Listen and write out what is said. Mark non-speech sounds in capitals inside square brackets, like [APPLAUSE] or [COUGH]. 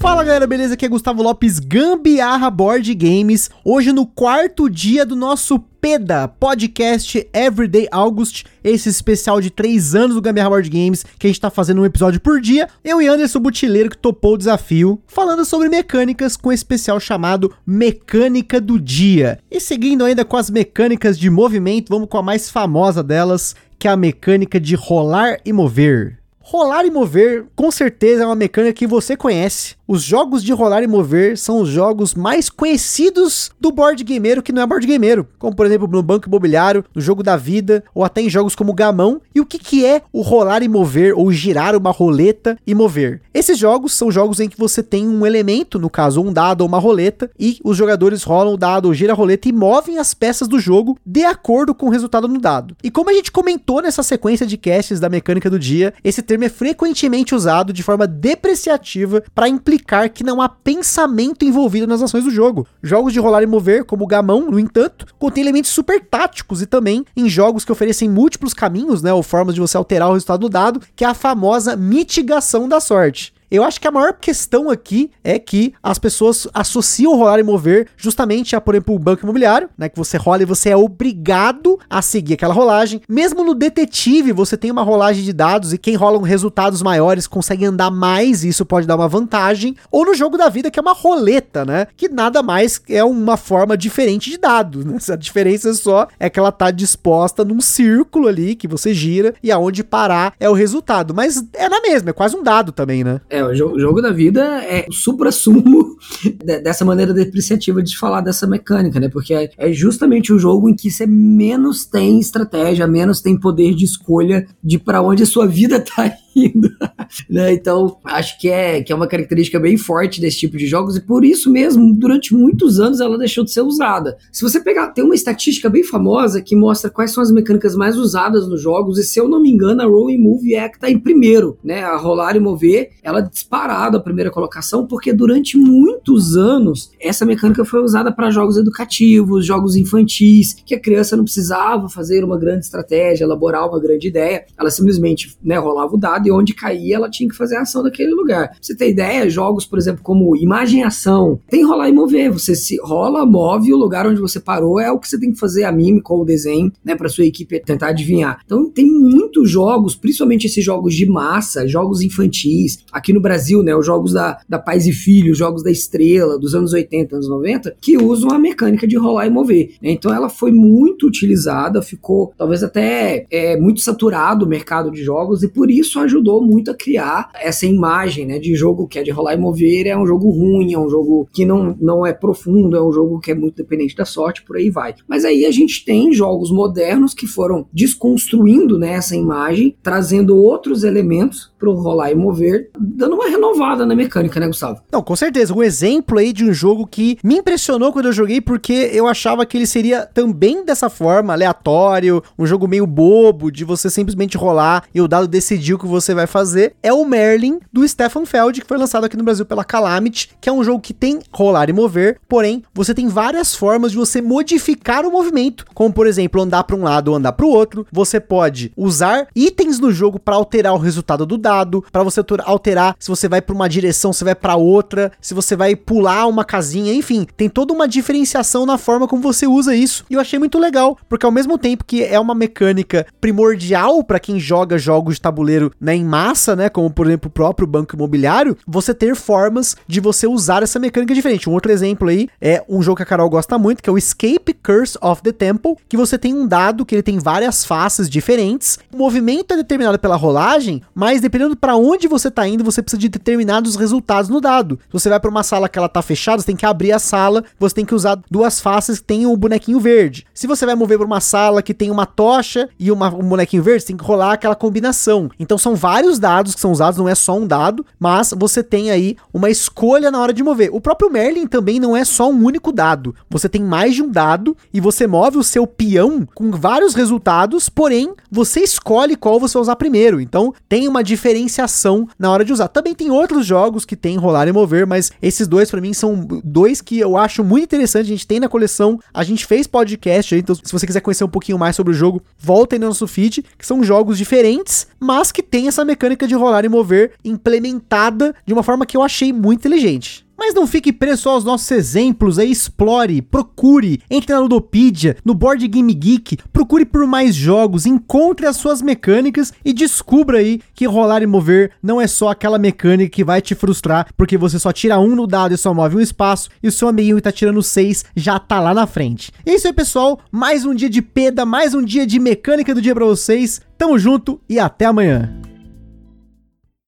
Fala galera, beleza? Aqui é Gustavo Lopes, Gambiarra Board Games. Hoje no quarto dia do nosso PEDA, podcast Everyday August, esse especial de 3 anos do Gambiarra Board Games, que a gente tá fazendo um episódio por dia. Eu e Anderson Butileiro que topou o desafio, falando sobre mecânicas com um especial chamado Mecânica do Dia. E seguindo ainda com as mecânicas de movimento, vamos com a mais famosa delas, que é a mecânica de rolar e mover. Rolar e mover, com certeza, é uma mecânica que você conhece. Os jogos de rolar e mover são os jogos mais conhecidos do board gameiro que não é board gameiro, como por exemplo no Banco Imobiliário, no Jogo da Vida, ou até em jogos como Gamão. E o que, que é o rolar e mover, ou girar uma roleta e mover? Esses jogos são jogos em que você tem um elemento, no caso um dado ou uma roleta, e os jogadores rolam o dado ou gira a roleta e movem as peças do jogo de acordo com o resultado no dado. E como a gente comentou nessa sequência de casts da mecânica do dia, esse termo é frequentemente usado de forma depreciativa para implicar que não há pensamento envolvido nas ações do jogo. Jogos de rolar e mover, como o Gamão, no entanto, contém elementos super táticos e também em jogos que oferecem múltiplos caminhos, né, ou formas de você alterar o resultado do dado, que é a famosa mitigação da sorte. Eu acho que a maior questão aqui é que as pessoas associam rolar e mover justamente a, por exemplo, o banco imobiliário, né? Que você rola e você é obrigado a seguir aquela rolagem. Mesmo no detetive, você tem uma rolagem de dados e quem rola resultados maiores consegue andar mais, e isso pode dar uma vantagem. Ou no jogo da vida, que é uma roleta, né? Que nada mais é uma forma diferente de dados, né? [LAUGHS] A diferença só é que ela tá disposta num círculo ali que você gira e aonde parar é o resultado. Mas é na mesma, é quase um dado também, né? É, o jogo, jogo da vida é o supra-sumo [LAUGHS] dessa maneira depreciativa de falar dessa mecânica, né? Porque é, é justamente o jogo em que você menos tem estratégia, menos tem poder de escolha de para onde a sua vida [LAUGHS] tá indo. [LAUGHS] né? Então, acho que é, que é uma característica bem forte desse tipo de jogos e por isso mesmo, durante muitos anos, ela deixou de ser usada. Se você pegar, tem uma estatística bem famosa que mostra quais são as mecânicas mais usadas nos jogos e se eu não me engano, a Roll and Move é a que tá em primeiro, né? A rolar e mover, ela disparado a primeira colocação porque durante muitos anos essa mecânica foi usada para jogos educativos, jogos infantis, que a criança não precisava fazer uma grande estratégia, elaborar uma grande ideia, ela simplesmente, né, rolava o dado e onde caía ela tinha que fazer a ação daquele lugar. Pra você ter ideia, jogos, por exemplo, como Imagem Ação, tem rolar e mover. Você se rola, move, o lugar onde você parou é o que você tem que fazer a mímica ou o desenho, né, para sua equipe tentar adivinhar. Então tem muitos jogos, principalmente esses jogos de massa, jogos infantis, aqui no Brasil, né, os jogos da, da Pais e Filhos, jogos da Estrela, dos anos 80, anos 90, que usam a mecânica de rolar e mover. Né? Então ela foi muito utilizada, ficou talvez até é, muito saturado o mercado de jogos e por isso a ajudou muito a criar essa imagem, né, de jogo que é de rolar e mover, é um jogo ruim, é um jogo que não, não é profundo, é um jogo que é muito dependente da sorte, por aí vai. Mas aí a gente tem jogos modernos que foram desconstruindo né, essa imagem, trazendo outros elementos para o rolar e mover, dando uma renovada na mecânica, né, Gustavo? Não, com certeza. Um exemplo aí de um jogo que me impressionou quando eu joguei, porque eu achava que ele seria também dessa forma, aleatório, um jogo meio bobo, de você simplesmente rolar e o dado decidir o que você vai fazer, é o Merlin do Stefan Feld, que foi lançado aqui no Brasil pela Calamity, que é um jogo que tem rolar e mover, porém, você tem várias formas de você modificar o movimento, como por exemplo, andar para um lado ou andar para o outro. Você pode usar itens no jogo para alterar o resultado do dado, para você alterar se você vai para uma direção, se vai para outra, se você vai pular uma casinha, enfim, tem toda uma diferenciação na forma como você usa isso. E eu achei muito legal, porque ao mesmo tempo que é uma mecânica primordial para quem joga jogos de tabuleiro né, em massa, né, como por exemplo o próprio banco imobiliário, você ter formas de você usar essa mecânica diferente. Um outro exemplo aí é um jogo que a Carol gosta muito, que é o Escape Curse of the Temple, que você tem um dado que ele tem várias faces diferentes. O movimento é determinado pela rolagem, mas dependendo para onde você tá indo, você precisa de determinados resultados no dado. Se você vai para uma sala que ela tá fechada, você tem que abrir a sala, você tem que usar duas faces que tem o um bonequinho verde. Se você vai mover para uma sala que tem uma tocha e uma, um bonequinho verde, você tem que rolar aquela combinação. Então são vários dados que são usados, não é só um dado, mas você tem aí uma escolha na hora de mover. O próprio Merlin também não é só um único dado. Você tem mais de um dado e você move o seu peão com vários resultados, porém você escolhe qual você usar primeiro. Então tem uma diferença diferenciação na hora de usar. Também tem outros jogos que tem rolar e mover, mas esses dois para mim são dois que eu acho muito interessante. A gente tem na coleção, a gente fez podcast, então se você quiser conhecer um pouquinho mais sobre o jogo, voltem no nosso feed, que são jogos diferentes, mas que tem essa mecânica de rolar e mover implementada de uma forma que eu achei muito inteligente. Mas não fique preso aos nossos exemplos aí, explore, procure, entre na Ludopedia, no Board Game Geek, procure por mais jogos, encontre as suas mecânicas e descubra aí que rolar e mover não é só aquela mecânica que vai te frustrar, porque você só tira um no dado e só move um espaço, e o seu amiguinho tá tirando seis já tá lá na frente. É isso aí, pessoal, mais um dia de peda, mais um dia de mecânica do dia pra vocês. Tamo junto e até amanhã.